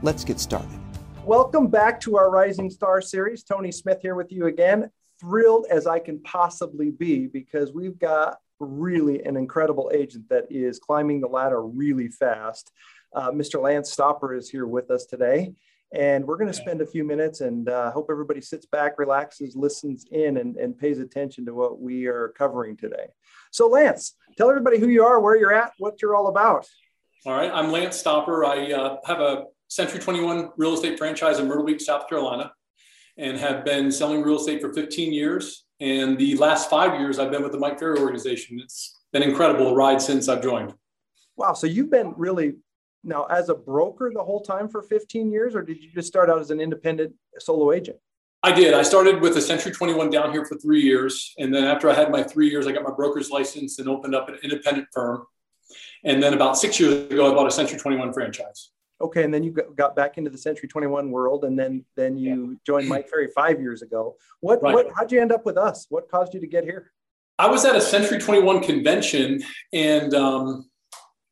Let's get started. Welcome back to our Rising Star series. Tony Smith here with you again. Thrilled as I can possibly be because we've got really an incredible agent that is climbing the ladder really fast. Uh, Mr. Lance Stopper is here with us today. And we're going to spend a few minutes and uh, hope everybody sits back, relaxes, listens in, and, and pays attention to what we are covering today. So, Lance, tell everybody who you are, where you're at, what you're all about. All right. I'm Lance Stopper. I uh, have a Century 21 real estate franchise in Myrtle Beach, South Carolina, and have been selling real estate for 15 years. And the last five years, I've been with the Mike Ferry organization. It's been incredible ride since I've joined. Wow. So you've been really now as a broker the whole time for 15 years, or did you just start out as an independent solo agent? I did. I started with a Century 21 down here for three years. And then after I had my three years, I got my broker's license and opened up an independent firm. And then about six years ago, I bought a Century 21 franchise. Okay, and then you got back into the Century 21 world, and then then you yeah. joined Mike Ferry five years ago. What right. what? How'd you end up with us? What caused you to get here? I was at a Century 21 convention, and um,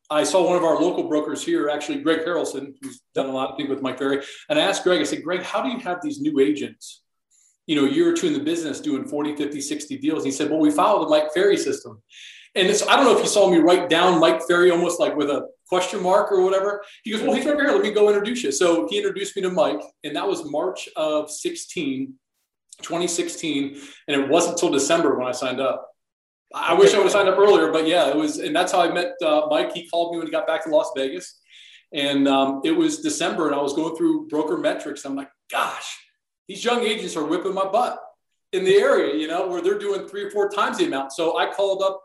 I saw one of our local brokers here, actually Greg Harrelson, who's done a lot of things with Mike Ferry. And I asked Greg, I said, Greg, how do you have these new agents, you know, a year or two in the business doing 40, 50, 60 deals? And he said, well, we follow the Mike Ferry system. And it's, I don't know if you saw me write down Mike Ferry almost like with a question mark or whatever. He goes, well, he's right here. Let me go introduce you. So he introduced me to Mike. And that was March of 16, 2016. And it wasn't until December when I signed up. I wish I would have signed up earlier, but yeah, it was, and that's how I met uh, Mike. He called me when he got back to Las Vegas, and um, it was December, and I was going through broker metrics. I'm like, gosh, these young agents are whipping my butt in the area, you know, where they're doing three or four times the amount. So I called up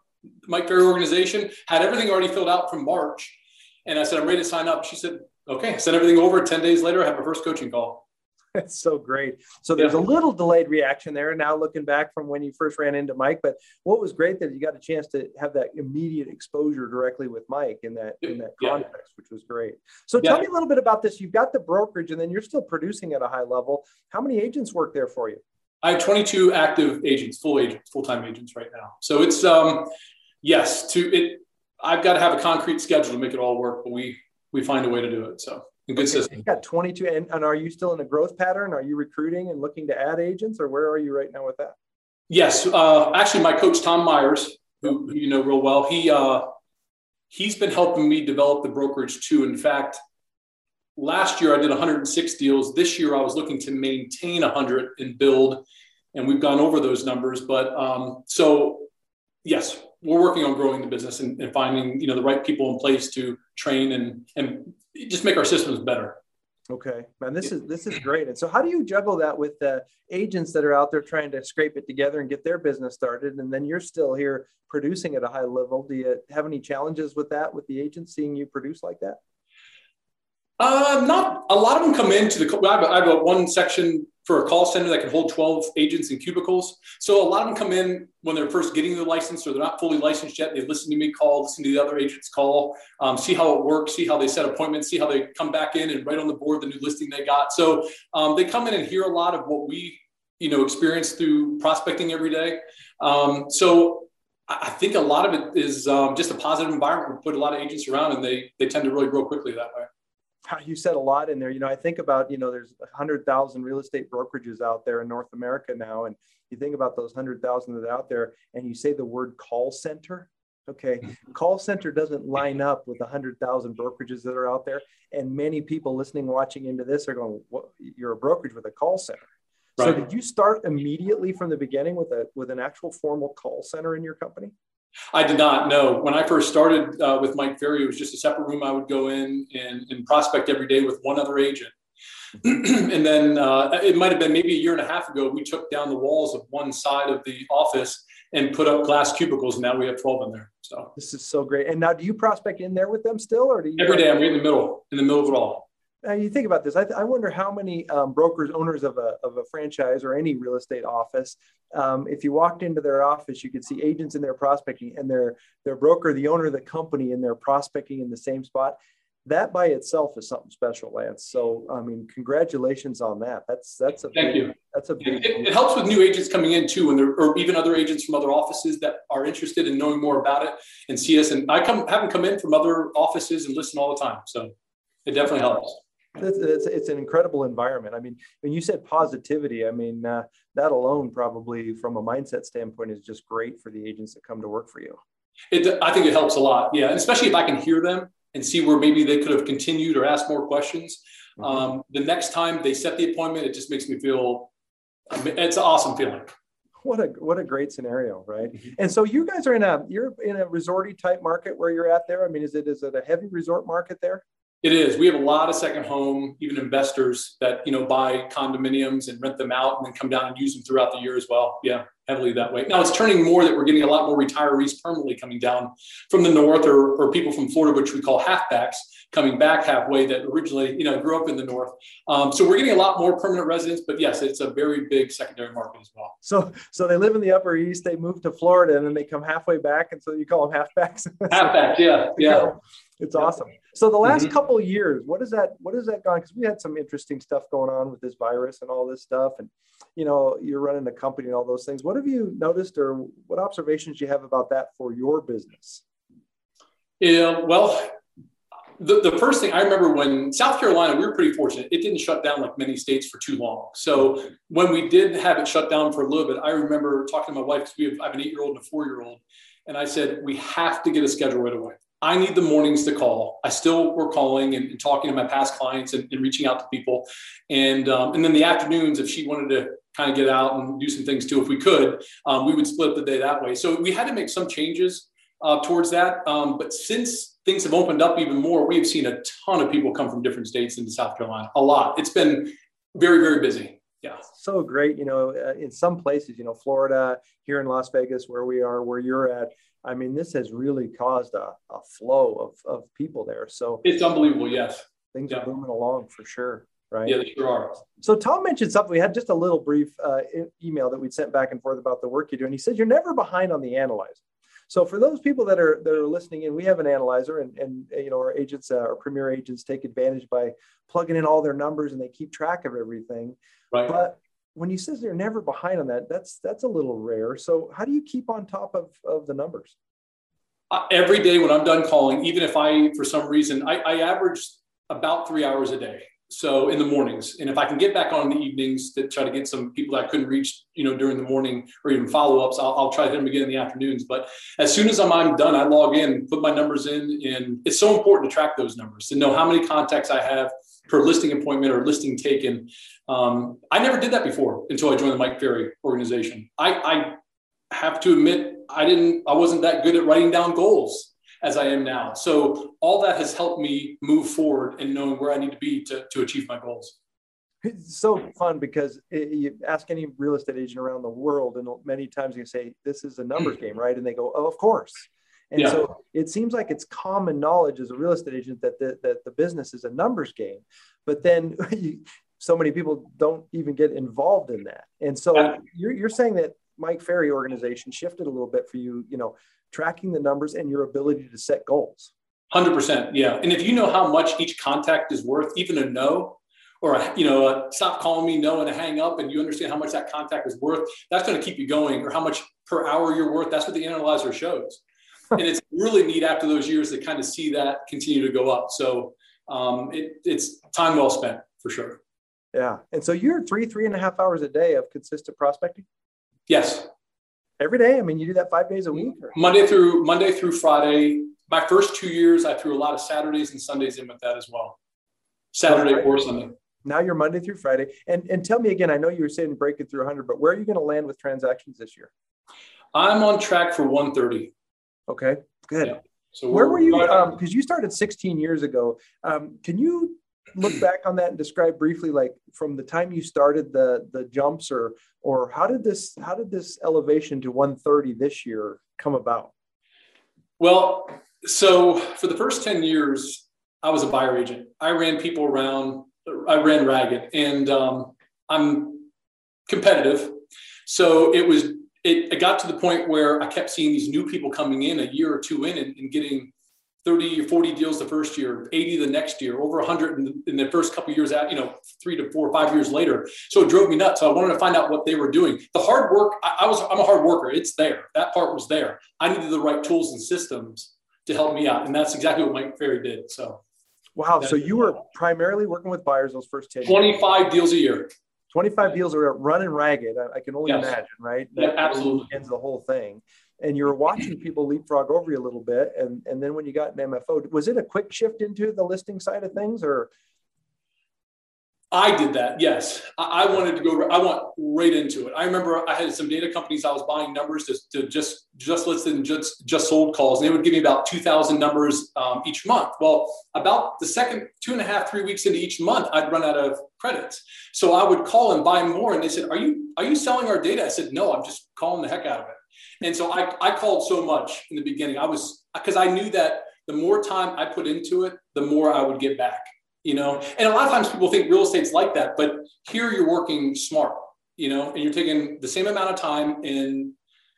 Mike Ferry organization, had everything already filled out from March, and I said, I'm ready to sign up. She said, okay. I sent everything over. Ten days later, I had my first coaching call. That's so great. So there's yeah. a little delayed reaction there now looking back from when you first ran into Mike. But what was great that you got a chance to have that immediate exposure directly with Mike in that in that context, yeah. which was great. So yeah. tell me a little bit about this. You've got the brokerage and then you're still producing at a high level. How many agents work there for you? I have 22 active agents, full agents, full-time agents right now. So it's um yes, to it I've got to have a concrete schedule to make it all work, but we we find a way to do it. So a good okay, system. You got 22, and, and are you still in a growth pattern? Are you recruiting and looking to add agents, or where are you right now with that? Yes, uh, actually, my coach Tom Myers, who, who you know real well, he uh, he's been helping me develop the brokerage too. In fact, last year I did 106 deals. This year I was looking to maintain 100 and build, and we've gone over those numbers. But um, so yes, we're working on growing the business and, and, finding you know the right people in place to train and and just make our systems better. Okay. Man this is this is great. And so how do you juggle that with the agents that are out there trying to scrape it together and get their business started and then you're still here producing at a high level? Do you have any challenges with that with the agents seeing you produce like that uh, not a lot of them come into the. I have, I have a one section for a call center that can hold 12 agents in cubicles. So a lot of them come in when they're first getting the license or they're not fully licensed yet. They listen to me call, listen to the other agents call, um, see how it works, see how they set appointments, see how they come back in and write on the board the new listing they got. So um, they come in and hear a lot of what we, you know, experience through prospecting every day. Um, so I think a lot of it is um, just a positive environment. We put a lot of agents around and they, they tend to really grow quickly that way you said a lot in there. You know, I think about, you know, there's 100,000 real estate brokerages out there in North America now. And you think about those 100,000 that are out there and you say the word call center. Okay. Mm-hmm. Call center doesn't line up with 100,000 brokerages that are out there. And many people listening, watching into this are going, what, you're a brokerage with a call center. Right. So did you start immediately from the beginning with a, with an actual formal call center in your company? I did not know. When I first started uh, with Mike Ferry, it was just a separate room I would go in and, and prospect every day with one other agent. and then uh, it might have been maybe a year and a half ago, we took down the walls of one side of the office and put up glass cubicles. And now we have 12 in there. So this is so great. And now do you prospect in there with them still or do you? Every day I'm right in the middle, in the middle of it all. Now you think about this. I, I wonder how many um, brokers, owners of a, of a franchise or any real estate office, um, if you walked into their office, you could see agents in their prospecting and their their broker, the owner of the company, in their prospecting in the same spot. That by itself is something special, Lance. So I mean, congratulations on that. That's that's a thank big, you. That's a big. It, it, helps with new agents coming in too, and there or even other agents from other offices that are interested in knowing more about it and see us. And I come have them come in from other offices and listen all the time. So it definitely helps. It's, it's, an incredible environment. I mean, when you said positivity, I mean, uh, that alone probably from a mindset standpoint is just great for the agents that come to work for you. It, I think it helps a lot. Yeah. And especially if I can hear them and see where maybe they could have continued or asked more questions. Mm-hmm. Um, the next time they set the appointment, it just makes me feel, it's an awesome feeling what a what a great scenario right mm-hmm. and so you guys are in a you're in a resorty type market where you're at there i mean is it is it a heavy resort market there it is. We have a lot of second home, even investors that you know buy condominiums and rent them out and then come down and use them throughout the year as well. Yeah, heavily that way. Now it's turning more that we're getting a lot more retirees permanently coming down from the north or, or people from Florida, which we call halfbacks, coming back halfway that originally you know grew up in the north. Um, so we're getting a lot more permanent residents. But yes, it's a very big secondary market as well. So so they live in the Upper East, they move to Florida, and then they come halfway back, and so you call them halfbacks. Halfbacks, yeah, yeah. It's awesome. So the last mm-hmm. couple of years, what is that? What has that gone? Because we had some interesting stuff going on with this virus and all this stuff, and you know, you're running a company and all those things. What have you noticed, or what observations you have about that for your business? Yeah, well, the, the first thing I remember when South Carolina, we were pretty fortunate. It didn't shut down like many states for too long. So when we did have it shut down for a little bit, I remember talking to my wife because we have I have an eight year old and a four year old, and I said we have to get a schedule right away. I need the mornings to call. I still were calling and, and talking to my past clients and, and reaching out to people. And, um, and then the afternoons, if she wanted to kind of get out and do some things too, if we could, um, we would split the day that way. So we had to make some changes uh, towards that. Um, but since things have opened up even more, we have seen a ton of people come from different states into South Carolina. A lot. It's been very, very busy. Yeah. So great. You know, uh, in some places, you know, Florida, here in Las Vegas, where we are, where you're at, I mean, this has really caused a, a flow of, of people there. So it's unbelievable. Yes. Things yeah. are moving along for sure. Right. Yeah, they sure are. So Tom mentioned something. We had just a little brief uh, email that we'd sent back and forth about the work you do, and he said you're never behind on the analyzer. So for those people that are that are listening in, we have an analyzer, and and you know our agents, uh, our premier agents, take advantage by plugging in all their numbers, and they keep track of everything. Right. But when you says they're never behind on that, that's that's a little rare. So how do you keep on top of of the numbers? Uh, every day when I'm done calling, even if I for some reason I, I average about three hours a day. So in the mornings, and if I can get back on in the evenings to try to get some people that I couldn't reach, you know, during the morning or even follow ups, I'll, I'll try them again in the afternoons. But as soon as I'm, I'm done, I log in, put my numbers in, and it's so important to track those numbers to know how many contacts I have per listing appointment or listing taken. Um, I never did that before until I joined the Mike Ferry organization. I, I have to admit, I didn't, I wasn't that good at writing down goals as I am now. So all that has helped me move forward and knowing where I need to be to, to achieve my goals. It's so fun because it, you ask any real estate agent around the world, and many times you say, This is a numbers mm. game, right? And they go, Oh, of course. And yeah. so it seems like it's common knowledge as a real estate agent that the, that the business is a numbers game. But then you, so many people don't even get involved in that. And so yeah. you're, you're saying that Mike Ferry organization shifted a little bit for you, you know, tracking the numbers and your ability to set goals. 100%. Yeah. And if you know how much each contact is worth, even a no, or a, you know, a stop calling me no and a hang up, and you understand how much that contact is worth, that's going to keep you going. Or how much per hour you're worth. That's what the analyzer shows and it's really neat after those years to kind of see that continue to go up. So um, it, it's time well spent for sure. Yeah. And so you're three, three and a half hours a day of consistent prospecting? Yes. Every day? I mean, you do that five days a week? Or? Monday through Monday through Friday. My first two years, I threw a lot of Saturdays and Sundays in with that as well. Saturday or Sunday. Now you're Monday through Friday. And and tell me again, I know you were saying breaking through 100, but where are you going to land with transactions this year? I'm on track for 130. Okay, good. Yeah. So where were you? Because um, you started 16 years ago. Um, can you look back on that and describe briefly, like from the time you started the the jumps, or or how did this how did this elevation to 130 this year come about? Well, so for the first 10 years, I was a buyer agent. I ran people around. I ran ragged, and um, I'm competitive. So it was. It, it, got to the point where I kept seeing these new people coming in a year or two in and, and getting 30 or 40 deals the first year, 80 the next year, over 100 in the, in the first couple years out, you know, three to four or five years later. So it drove me nuts. So I wanted to find out what they were doing. The hard work, I, I was, I'm a hard worker. It's there. That part was there. I needed the right tools and systems to help me out. And that's exactly what Mike Ferry did. So Wow. So you were primarily working with buyers those first 10 25 years. deals a year. 25 deals are running ragged. I, I can only yes. imagine, right? Yeah, that absolutely. Ends the whole thing. And you were watching people leapfrog over you a little bit. And, and then when you got an MFO, was it a quick shift into the listing side of things or I did that. Yes, I, wanted to go. I went right into it. I remember I had some data companies. I was buying numbers to, to just just listed and just just sold calls, and they would give me about two thousand numbers um, each month. Well, about the second two and a half, three weeks into each month, I'd run out of credits. So I would call and buy more, and they said, "Are you are you selling our data?" I said, "No, I'm just calling the heck out of it." And so I I called so much in the beginning. I was because I knew that the more time I put into it, the more I would get back you know? And a lot of times people think real estate's like that but here you're working smart you know? And you're taking the same amount of time in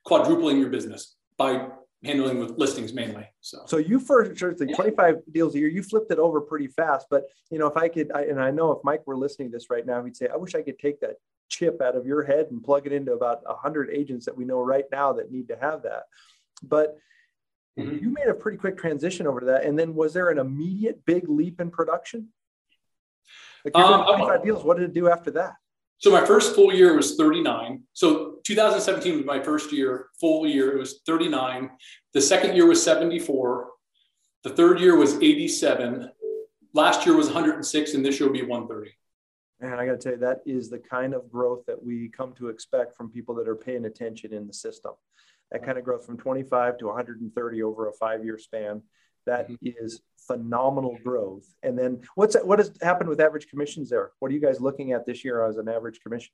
quadrupling your business by handling with listings mainly so. So you first the 25 deals a year. You flipped it over pretty fast but you know if i could I, and i know if mike were listening to this right now he'd say i wish i could take that chip out of your head and plug it into about 100 agents that we know right now that need to have that but Mm-hmm. You made a pretty quick transition over to that. And then was there an immediate big leap in production? Like um, 25 deals, what did it do after that? So my first full year was 39. So 2017 was my first year, full year. It was 39. The second year was 74. The third year was 87. Last year was 106, and this year will be 130. And I got to tell you, that is the kind of growth that we come to expect from people that are paying attention in the system that kind of growth from 25 to 130 over a five year span. That mm-hmm. is phenomenal growth. And then what's what has happened with average commissions there? What are you guys looking at this year as an average commission?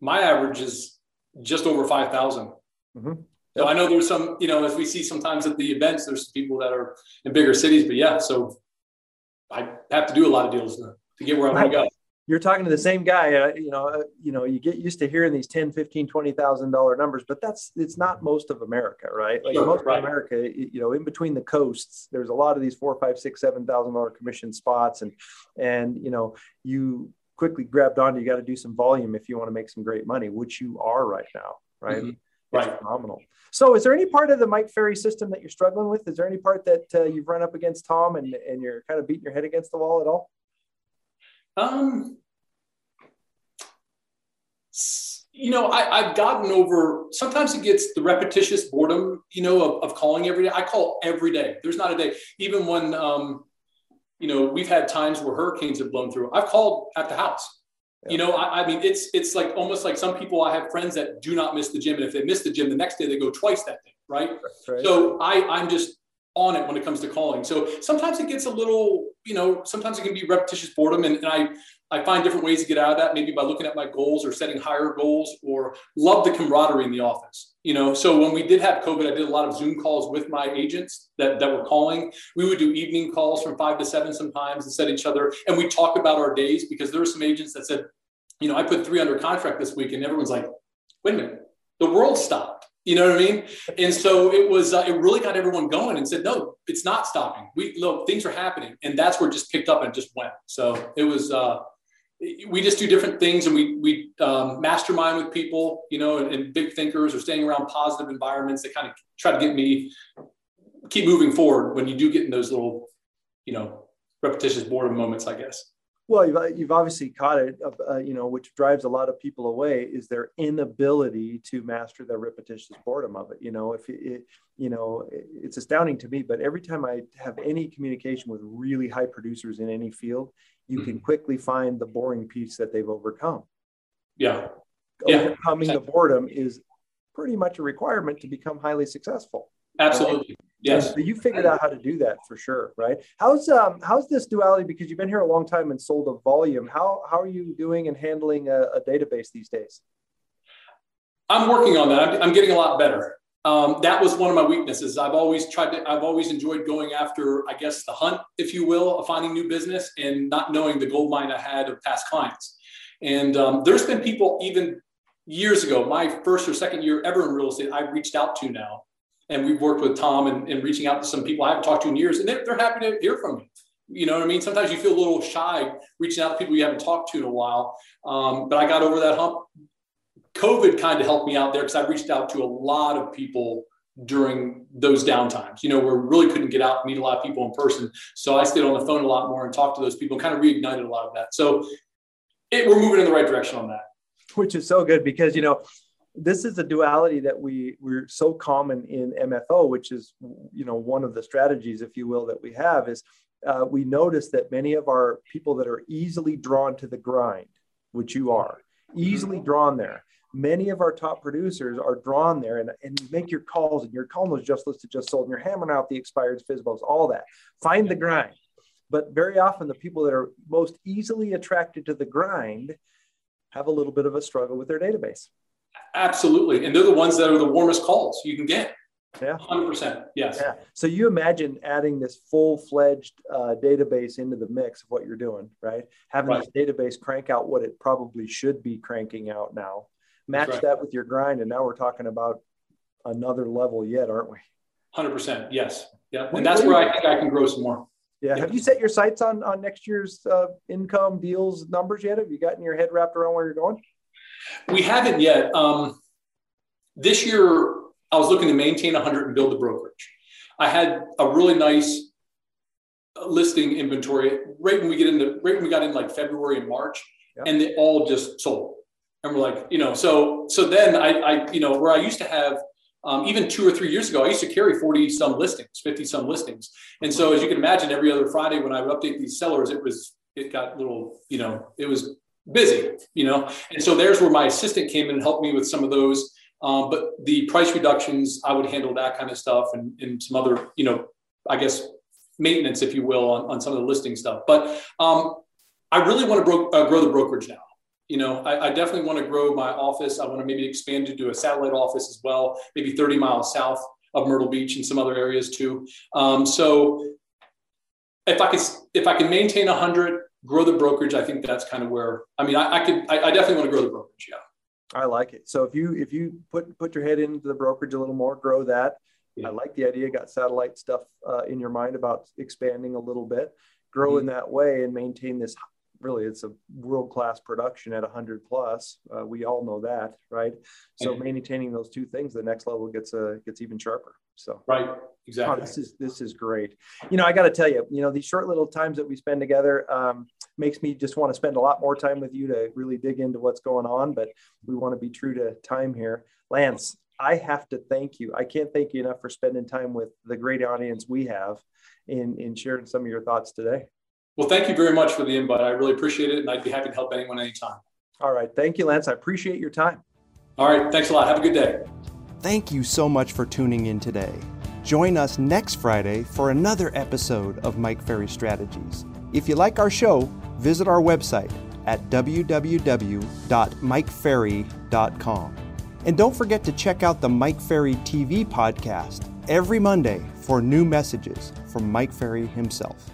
My average is just over 5,000. Mm-hmm. So I know there's some, you know, as we see sometimes at the events, there's people that are in bigger cities, but yeah, so I have to do a lot of deals to, to get where I want to go you're talking to the same guy uh, you know uh, you know you get used to hearing these 10 15 20000 dollar numbers but that's it's not most of america right? Like sure, most right. of america you know in between the coasts there's a lot of these four five six seven thousand dollar commission spots and and you know you quickly grabbed on you got to do some volume if you want to make some great money which you are right now right? Mm-hmm. right. phenomenal. So is there any part of the mike ferry system that you're struggling with? Is there any part that uh, you've run up against tom and and you're kind of beating your head against the wall at all um, you know, I, I've gotten over. Sometimes it gets the repetitious boredom, you know, of, of, calling every day. I call every day. There's not a day, even when, um, you know, we've had times where hurricanes have blown through. I've called at the house. Yeah. You know, I, I, mean, it's it's like almost like some people. I have friends that do not miss the gym, and if they miss the gym, the next day they go twice that day, right? right. So I I'm just on it when it comes to calling. So sometimes it gets a little, you know, sometimes it can be repetitious boredom. And, and, I, I find different ways to get out of that, maybe by looking at my goals or setting higher goals or love the camaraderie in the office. You know, so when we did have COVID, I did a lot of Zoom calls with my agents that, that were calling. We would do evening calls from five to seven sometimes and set each other. And we talk about our days because there were some agents that said, you know, I put three under contract this week and everyone's like, wait a minute, the world stopped you know what I mean? And so it was, uh, it really got everyone going and said, no, it's not stopping. We look, things are happening. And that's where it just picked up and just went. So it was, uh, we just do different things and we, we um, mastermind with people, you know, and, and big thinkers or staying around positive environments that kind of try to get me keep moving forward when you do get in those little, you know, repetitious boredom moments, I guess. Well, you've, you've obviously caught it, uh, you know, which drives a lot of people away is their inability to master the repetitious boredom of it. You know, if it, you know, it's astounding to me, but every time I have any communication with really high producers in any field, you mm-hmm. can quickly find the boring piece that they've overcome. Yeah. Overcoming yeah. the boredom is pretty much a requirement to become highly successful. Absolutely. Yes. So you figured out how to do that for sure, right? How's um how's this duality? Because you've been here a long time and sold a volume. How how are you doing and handling a, a database these days? I'm working on that. I'm, I'm, getting a lot better. um, that was one of my weaknesses. I've always tried to, I've always enjoyed going after, I guess, the hunt, if you will, of finding new business and not knowing the gold mine I had of past clients. And um, there's been people even years ago, my first or second year ever in real estate, I've reached out to now. And we've worked with Tom and, and reaching out to some people I haven't talked to in years, and they're, they're happy to hear from me. You know what I mean? Sometimes you feel a little shy reaching out to people you haven't talked to in a while. Um, but I got over that hump COVID kind of helped me out there because I reached out to a lot of people during those downtimes, you know, where we really couldn't get out and meet a lot of people in person. So I stayed on the phone a lot more and talked to those people and kind of reignited a lot of that. So it, we're moving in the right direction on that. Which is so good because, you know, this is a duality that we we're so common in MFO, which is, you know, one of the strategies, if you will, that we have is uh, we notice that many of our people that are easily drawn to the grind, which you are, easily mm-hmm. drawn there many of our top producers are drawn there and, and you make your calls and you're calling those just listed, just sold, and you're hammering out the expired FSBOs, all that. Find the grind. But very often, the people that are most easily attracted to the grind have a little bit of a struggle with their database. Absolutely. And they're the ones that are the warmest calls you can get. Yeah. 100%. Yes. Yeah. So you imagine adding this full fledged uh, database into the mix of what you're doing, right? Having right. this database crank out what it probably should be cranking out now match right. that with your grind, and now we're talking about another level yet, aren't we? Hundred percent, yes, yeah, and that's where I think I can grow some more. Yeah. yeah. Have you set your sights on on next year's uh, income deals numbers yet? Have you gotten your head wrapped around where you're going? We haven't yet. Um, this year, I was looking to maintain 100 and build the brokerage. I had a really nice listing inventory right when we get into right when we got in like February and March, yep. and they all just sold and we're like, you know, so so then I, I you know, where I used to have um, even two or three years ago, I used to carry 40 some listings, 50 some listings. And so as you can imagine, every other Friday when I would update these sellers, it was it got a little, you know, it was busy, you know. And so there's where my assistant came in and helped me with some of those. Um, but the price reductions, I would handle that kind of stuff and, and some other, you know, I guess maintenance, if you will, on, on some of the listing stuff. But um, I really want to bro- uh, grow the brokerage now you know, I, I, definitely want to grow my office. I want to maybe expand to do a satellite office as well, maybe 30 miles south of Myrtle Beach and some other areas too. Um, so if I could, if I can maintain 100, grow the brokerage, I think that's kind of where. I mean, I, I could, I, I, definitely want to grow the brokerage. Yeah. I like it. So if you if you put put your head into the brokerage a little more, grow that. Yeah. I like the idea. Got satellite stuff uh, in your mind about expanding a little bit, grow mm-hmm. in that way, and maintain this really it's a world class production at 100 plus. Uh, we all know that, right? So maintaining those two things, the next level gets a uh, gets even sharper. So right, exactly. Oh, this is this is great. You know, I got to tell you, you know, these short little times that we spend together um, makes me just want to spend a lot more time with you to really dig into what's going on. But we want to be true to time here, Lance. I have to thank you. I can't thank you enough for spending time with the great audience we have in in sharing some of your thoughts today. Well, thank you very much for the invite. I really appreciate it, and I'd be happy to help anyone anytime. All right. Thank you, Lance. I appreciate your time. All right. Thanks a lot. Have a good day. Thank you so much for tuning in today. Join us next Friday for another episode of Mike Ferry Strategies. If you like our show, visit our website at www.mikeferry.com. And don't forget to check out the Mike Ferry TV podcast every Monday for new messages from Mike Ferry himself.